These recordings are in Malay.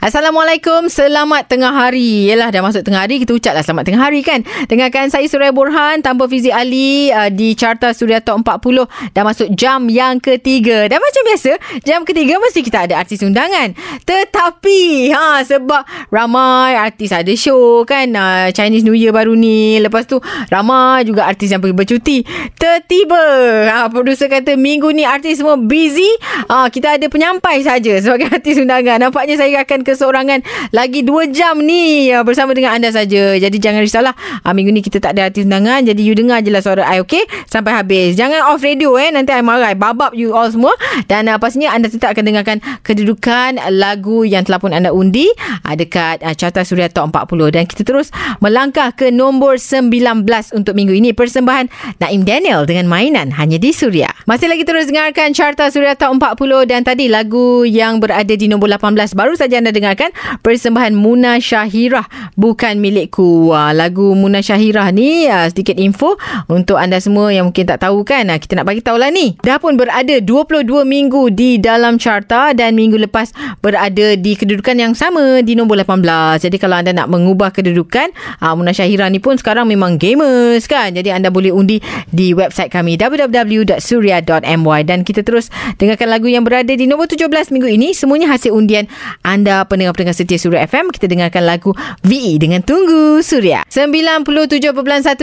Assalamualaikum, selamat tengah hari. Yalah dah masuk tengah hari, kita ucaplah selamat tengah hari kan. Dengarkan saya Suraya Borhan tanpa Fizi Ali uh, di Carta Suria Top 40 dah masuk jam yang ketiga. Dan macam biasa, jam ketiga mesti kita ada artis undangan. Tetapi ha sebab ramai artis ada show kan uh, Chinese New Year baru ni. Lepas tu ramai juga artis yang pergi bercuti. Tertiba ha producer kata minggu ni artis semua busy. Ha kita ada penyampai saja sebagai artis undangan. Nampaknya saya akan keseorangan lagi 2 jam ni uh, bersama dengan anda saja. Jadi jangan risaulah. Uh, minggu ni kita tak ada artis undangan. Jadi you dengar je lah suara I okay? Sampai habis. Jangan off radio eh. Nanti I marah. I babab you all semua. Dan uh, pastinya anda tetap akan dengarkan kedudukan lagu yang telah pun anda undi uh, dekat uh, Carta Suria Top 40. Dan kita terus melangkah ke nombor 19 untuk minggu ini. Persembahan Naim Daniel dengan mainan hanya di Suria. Masih lagi terus dengarkan Carta Suria Top 40 dan tadi lagu yang berada di nombor 18 baru saja anda dengarkan persembahan Muna Syahirah bukan milikku. Uh, lagu Muna Syahirah ni uh, sedikit info untuk anda semua yang mungkin tak tahu kan. Uh, kita nak bagi tahu lah ni. Dah pun berada 22 minggu di dalam carta dan minggu lepas berada di kedudukan yang sama di nombor 18. Jadi kalau anda nak mengubah kedudukan uh, Muna Syahirah ni pun sekarang memang gamers kan. Jadi anda boleh undi di website kami www.surya.my dan kita terus dengarkan lagu yang berada di nombor 17 minggu ini. Semuanya hasil undian anda pendengar-pendengar setia Suria FM. Kita dengarkan lagu VE dengan Tunggu Suria. 97.1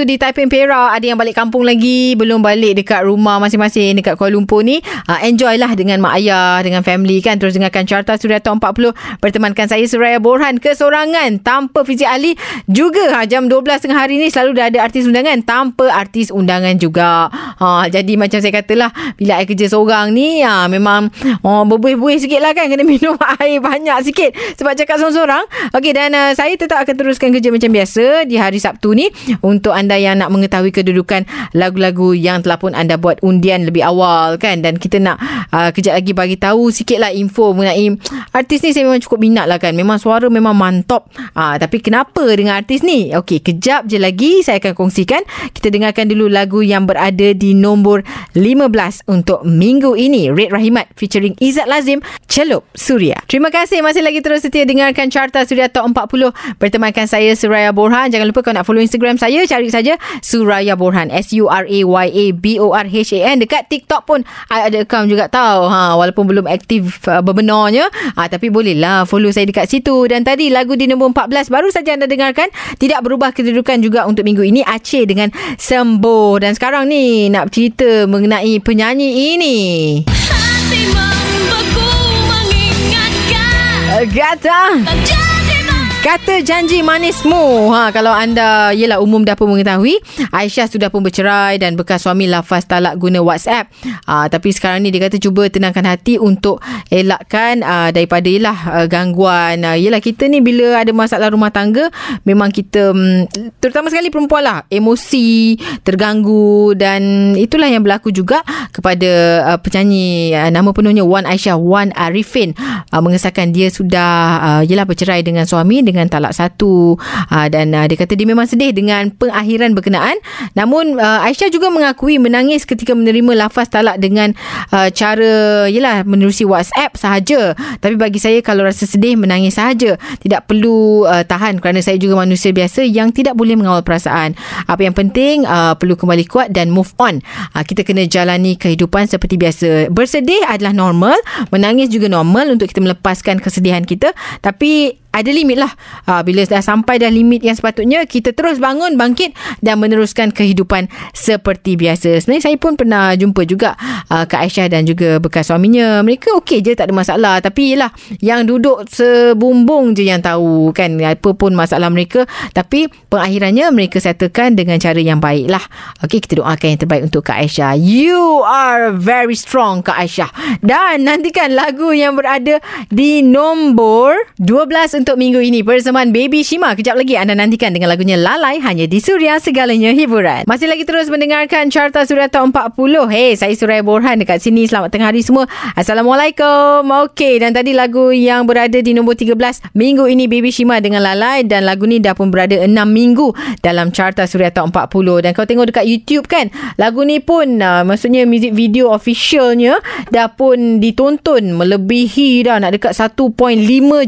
di Taipei Perak. Ada yang balik kampung lagi. Belum balik dekat rumah masing-masing dekat Kuala Lumpur ni. Uh, enjoy lah dengan mak ayah, dengan family kan. Terus dengarkan Carta Suria Top 40. Bertemankan saya Suraya Borhan kesorangan tanpa Fizik Ali. Juga ha, jam 12 tengah hari ni selalu dah ada artis undangan. Tanpa artis undangan juga. Ha, jadi macam saya katalah bila saya kerja seorang ni ha, memang oh, berbuih-buih sikit lah kan. Kena minum air banyak sikit sebab cakap seorang-seorang. Okey dan uh, saya tetap akan teruskan kerja macam biasa di hari Sabtu ni untuk anda yang nak mengetahui kedudukan lagu-lagu yang telah pun anda buat undian lebih awal kan dan kita nak uh, kejap lagi bagi tahu sikitlah info mengenai artis ni saya memang cukup minat lah kan. Memang suara memang mantap. Uh, tapi kenapa dengan artis ni? Okey, kejap je lagi saya akan kongsikan. Kita dengarkan dulu lagu yang berada di nombor 15 untuk minggu ini. Red Rahimat featuring Izzat Lazim, Celup Suria. Terima kasih masih lagi terus setia dengarkan Carta Suria Top 40 bertemankan saya Suraya Borhan. Jangan lupa kau nak follow Instagram saya, cari saja Suraya Borhan. S-U-R-A-Y-A-B-O-R-H-A-N. Dekat TikTok pun ada account juga tahu. Ha, walaupun belum aktif uh, berbenarnya. Ha, tapi bolehlah follow saya dekat situ. Dan tadi lagu di nombor 14 baru saja anda dengarkan. Tidak berubah kedudukan juga untuk minggu ini. Aceh dengan Sembo. Dan sekarang ni nak cerita mengenai penyanyi ini. Gata. Kata janji manismu. Ha, kalau anda, yelah umum dah pun mengetahui, Aisyah sudah pun bercerai dan bekas suami lafaz talak guna WhatsApp. Ha, tapi sekarang ni dia kata cuba tenangkan hati untuk elakkan uh, daripada yelah uh, gangguan. Uh, yelah kita ni bila ada masalah rumah tangga, memang kita, um, terutama sekali perempuan lah, emosi, terganggu dan itulah yang berlaku juga kepada uh, penyanyi uh, nama penuhnya Wan Aisyah, Wan Arifin. Uh, mengesahkan dia sudah uh, yelah bercerai dengan suami dengan talak satu. Uh, dan uh, dia kata dia memang sedih dengan pengakhiran berkenaan. Namun uh, Aisyah juga mengakui menangis ketika menerima lafaz talak dengan uh, cara yalah menerusi WhatsApp sahaja. Tapi bagi saya kalau rasa sedih menangis sahaja. Tidak perlu uh, tahan kerana saya juga manusia biasa yang tidak boleh mengawal perasaan. Apa yang penting uh, perlu kembali kuat dan move on. Uh, kita kena jalani kehidupan seperti biasa. Bersedih adalah normal. Menangis juga normal untuk kita melepaskan kesedihan kita. Tapi ada limit lah. Uh, bila dah sampai dah limit yang sepatutnya, kita terus bangun, bangkit dan meneruskan kehidupan seperti biasa. Sebenarnya saya pun pernah jumpa juga uh, Kak Aisyah dan juga bekas suaminya. Mereka okey je, tak ada masalah. Tapi yelah, yang duduk sebumbung je yang tahu kan apa pun masalah mereka. Tapi pengakhirannya mereka settlekan dengan cara yang baik lah. Okey, kita doakan yang terbaik untuk Kak Aisyah. You are very strong Kak Aisyah. Dan nantikan lagu yang berada di nombor 12 untuk minggu ini Persembahan Baby Shima. Kejap lagi anda nantikan dengan lagunya Lalai Hanya di Suria Segalanya Hiburan. Masih lagi terus mendengarkan Carta Suria Top 40 Hey saya Suraya Borhan Dekat sini. Selamat tengah hari semua. Assalamualaikum. Okey dan tadi lagu yang berada di nombor 13 Minggu ini Baby Shima dengan Lalai Dan lagu ni dah pun berada 6 minggu Dalam Carta Suria Top 40 Dan kau tengok dekat YouTube kan Lagu ni pun uh, Maksudnya music video officialnya Dah pun ditonton Melebihi dah Nak dekat 1.5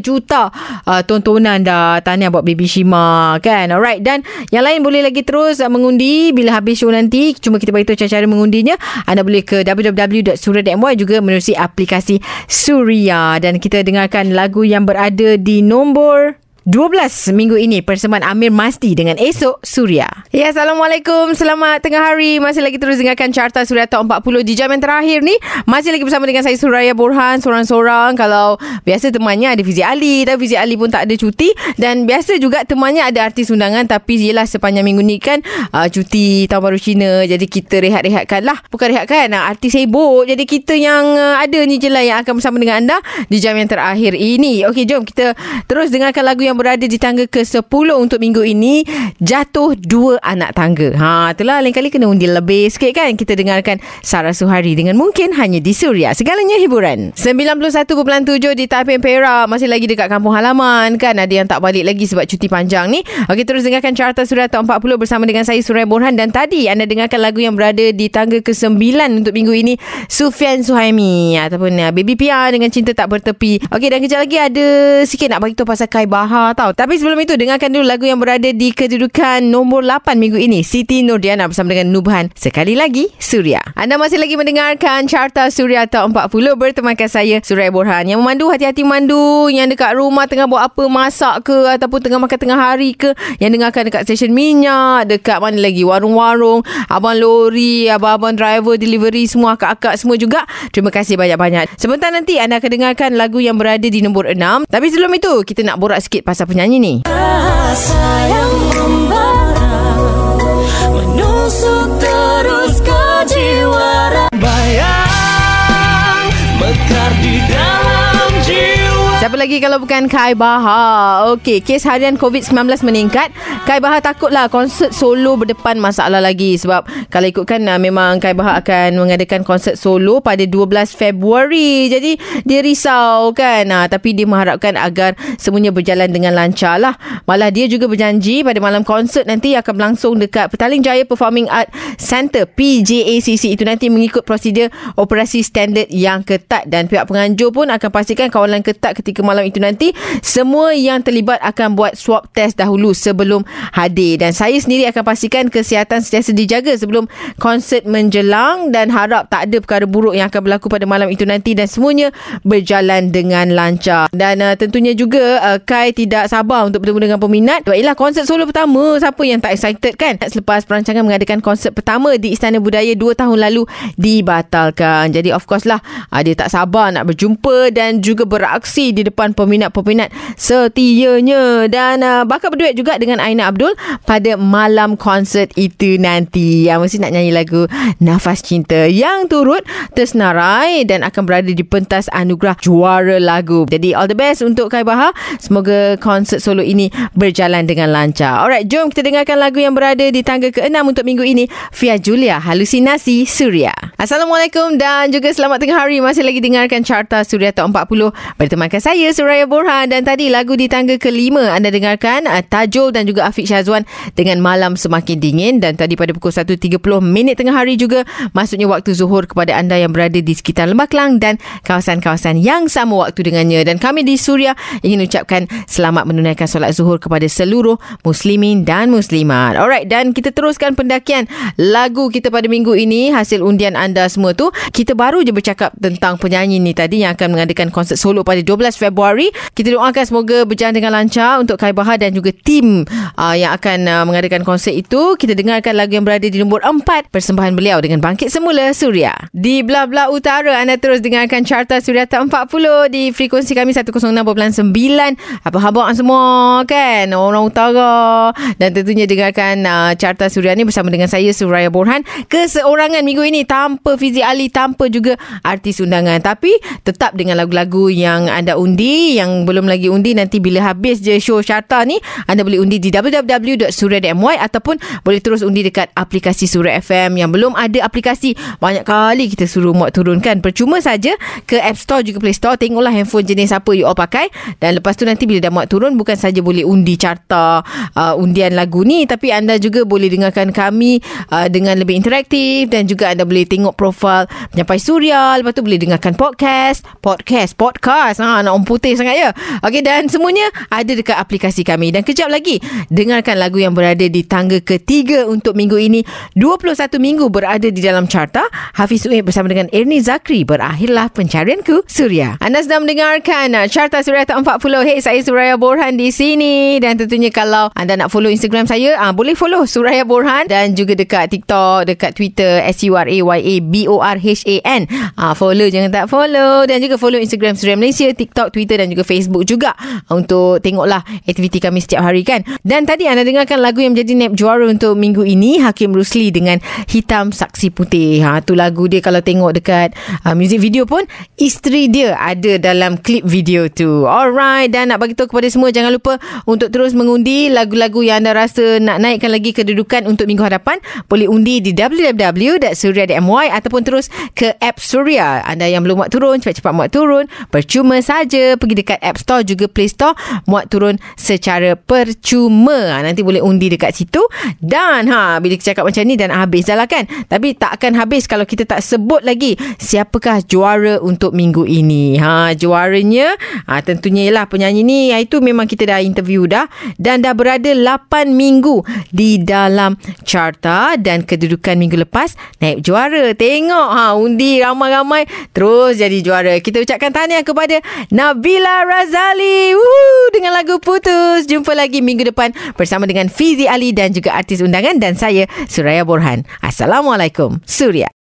juta uh, tontonan dah Tahniah buat Baby Shima kan? Alright dan yang lain boleh lagi terus uh, mengundi. Bila habis show nanti Cuma kita beritahu cara-cara mengundinya. Anda boleh ke www.surya.my Juga menerusi aplikasi Surya Dan kita dengarkan lagu yang berada di nombor 12 minggu ini persembahan Amir Masdi dengan Esok Suria. Ya, Assalamualaikum. Selamat tengah hari. Masih lagi terus dengarkan Carta Suria Top 40 di jam yang terakhir ni. Masih lagi bersama dengan saya Suraya Borhan, seorang-seorang. Kalau biasa temannya ada Fizi Ali. Tapi Fizi Ali pun tak ada cuti. Dan biasa juga temannya ada artis undangan. Tapi yelah sepanjang minggu ni kan uh, cuti Tahun Baru Cina. Jadi kita rehat-rehatkan lah. Bukan rehatkan. Uh, artis sibuk. Jadi kita yang uh, ada ni je lah yang akan bersama dengan anda di jam yang terakhir ini. Okey, jom kita terus dengarkan lagu yang berada di tangga ke-10 untuk minggu ini jatuh dua anak tangga. Ha, itulah lain kali kena undi lebih sikit kan. Kita dengarkan Sarah Suhari dengan mungkin hanya di Suria. Segalanya hiburan. 91.7 di Taipei Perak masih lagi dekat kampung halaman kan. Ada yang tak balik lagi sebab cuti panjang ni. Okey terus dengarkan carta Suria Top 40 bersama dengan saya Surai Borhan dan tadi anda dengarkan lagu yang berada di tangga ke-9 untuk minggu ini Sufian Suhaimi ataupun uh, Baby Pia dengan cinta tak bertepi. Okey dan kejap lagi ada sikit nak bagi tahu pasal Kai Bahar tau. Tapi sebelum itu dengarkan dulu lagu yang berada di kedudukan nombor 8 minggu ini. Siti Nurdiana bersama dengan Nubhan. Sekali lagi Surya. Anda masih lagi mendengarkan Carta Surya Top 40 bertemankan saya Surya Borhan. Yang memandu hati-hati mandu. Yang dekat rumah tengah buat apa masak ke ataupun tengah makan tengah hari ke. Yang dengarkan dekat stesen minyak, dekat mana lagi warung-warung, abang lori, abang-abang driver delivery semua akak-akak semua juga. Terima kasih banyak-banyak. Sebentar nanti anda akan dengarkan lagu yang berada di nombor 6. Tapi sebelum itu kita nak borak sikit pasal penyanyi ni. Membara menusuk terus ke jiwa lagi kalau bukan Kai Bahar? Okey, kes harian COVID-19 meningkat. Kai Bahar takutlah konsert solo berdepan masalah lagi sebab kalau ikutkan uh, memang Kai Bahar akan mengadakan konsert solo pada 12 Februari. Jadi dia risau kan. Uh, tapi dia mengharapkan agar semuanya berjalan dengan lancar lah. Malah dia juga berjanji pada malam konsert nanti akan berlangsung dekat Petaling Jaya Performing Art Center PJACC itu nanti mengikut prosedur operasi standard yang ketat dan pihak penganjur pun akan pastikan kawalan ketat ketika malam itu nanti semua yang terlibat akan buat swab test dahulu sebelum hadir. Dan saya sendiri akan pastikan kesihatan sentiasa dijaga sebelum konsert menjelang dan harap tak ada perkara buruk yang akan berlaku pada malam itu nanti dan semuanya berjalan dengan lancar. Dan uh, tentunya juga uh, Kai tidak sabar untuk bertemu dengan peminat. Sebab ialah konsert solo pertama. Siapa yang tak excited kan? Selepas perancangan mengadakan konsert pertama di Istana Budaya 2 tahun lalu dibatalkan. Jadi of course lah uh, dia tak sabar nak berjumpa dan juga beraksi di depan peminat-peminat setianya. Dan uh, bakal berduet juga dengan Aina Abdul pada malam konsert itu nanti. Yang mesti nak nyanyi lagu Nafas Cinta yang turut tersenarai dan akan berada di pentas anugerah juara lagu. Jadi all the best untuk Kai Bahar semoga konsert solo ini berjalan dengan lancar. Alright jom kita dengarkan lagu yang berada di tangga ke-6 untuk minggu ini. Fia Julia Halusinasi Surya Assalamualaikum dan juga selamat tengah hari. Masih lagi dengarkan Carta Surya Top 40 bertemankan saya Suraya Borhan. Dan tadi lagu di tangga kelima anda dengarkan uh, Tajul dan juga Afiq Syazwan dengan Malam Semakin Dingin. Dan tadi pada pukul 1.30 minit tengah hari juga masuknya waktu zuhur kepada anda yang berada di sekitar Lembah Kelang dan kawasan-kawasan yang sama waktu dengannya. Dan kami di Suria ingin ucapkan selamat menunaikan solat zuhur kepada seluruh muslimin dan muslimat. Alright dan kita teruskan pendakian lagu kita pada minggu ini. Hasil undian anda semua tu kita baru je bercakap tentang penyanyi ni tadi yang akan mengadakan konsert solo pada 12 Februari. Kita doakan semoga berjalan dengan lancar untuk Kai Bahar dan juga tim uh, yang akan uh, mengadakan konsert itu. Kita dengarkan lagu yang berada di nombor 4 persembahan beliau dengan Bangkit Semula Suria. Di belah-belah utara anda terus dengarkan Carta Suria Top 40 di frekuensi kami 106.9. Apa khabar semua kan? Orang utara. Dan tentunya dengarkan uh, Carta Suria ni bersama dengan saya Suraya Borhan. Keseorangan minggu ini tanpa Fizi Ali, tanpa juga artis undangan. Tapi tetap dengan lagu-lagu yang anda undi. Yang belum lagi undi nanti bila habis je show Sharta ni, anda boleh undi di www.suria.my ataupun boleh terus undi dekat aplikasi Suria FM. Yang belum ada aplikasi, banyak kali kita suruh muat turunkan. Percuma saja ke App Store juga Play Store. Tengoklah handphone jenis apa you all pakai. Dan lepas tu nanti bila dah muat turun, bukan saja boleh undi carta uh, undian lagu ni. Tapi anda juga boleh dengarkan kami uh, dengan lebih interaktif. Dan juga anda boleh tengok profil penyampai Suria. Lepas tu boleh dengarkan podcast. Podcast, podcast. Ha, nak orang putih sangat ya. Okey, dan semuanya ada dekat aplikasi kami. Dan kejap lagi, dengarkan lagu yang berada di tangga ketiga untuk minggu ini. 21 minggu berada di dalam carta. Hafiz Uib bersama dengan Ernie Zakri. Berakhirlah pencarianku, Suria. Anda sedang mendengarkan uh, Carta Suria Top 40. Hey, saya Suraya Borhan di sini. Dan tentunya kalau anda nak follow Instagram saya, uh, boleh follow Suraya Borhan. Dan juga dekat TikTok, dekat Twitter, S-U-R-A-Y-A-B-O-R-H-A-N. Uh, follow, jangan tak follow. Dan juga follow Instagram Suria Malaysia, TikTok, Twitter dan juga Facebook juga. Untuk tengoklah aktiviti kami setiap hari kan. Dan tadi anda dengarkan lagu yang menjadi nap juara untuk minggu ini. Hakim Rusli dengan Hitam Saksi Putih. Ha, tu lagu dia kalau tengok dekat uh, music video pun, isteri dia ada dalam klip video tu. Alright. Dan nak bagi tahu kepada semua, jangan lupa untuk terus mengundi lagu-lagu yang anda rasa nak naikkan lagi kedudukan untuk minggu hadapan. Boleh undi di www.surya.my ataupun terus ke app Surya. Anda yang belum muat turun, cepat-cepat muat turun. Percuma saja pergi dekat App Store juga Play Store muat turun secara percuma. Ha, nanti boleh undi dekat situ. Dan ha bila kita cakap macam ni dan habis dah lah kan. Tapi tak akan habis kalau kita tak sebut lagi siapakah juara untuk minggu ini. Ha juaranya ha, tentunya ialah penyanyi ni itu memang kita dah interview dah dan dah berada 8 minggu di dalam carta dan kedudukan minggu lepas naik juara. Tengok ha undi ramai-ramai terus jadi juara. Kita ucapkan tahniah kepada Nabila Razali. Woo, dengan lagu Putus. Jumpa lagi minggu depan bersama dengan Fizi Ali dan juga artis undangan dan saya Suraya Borhan. Assalamualaikum. Surya.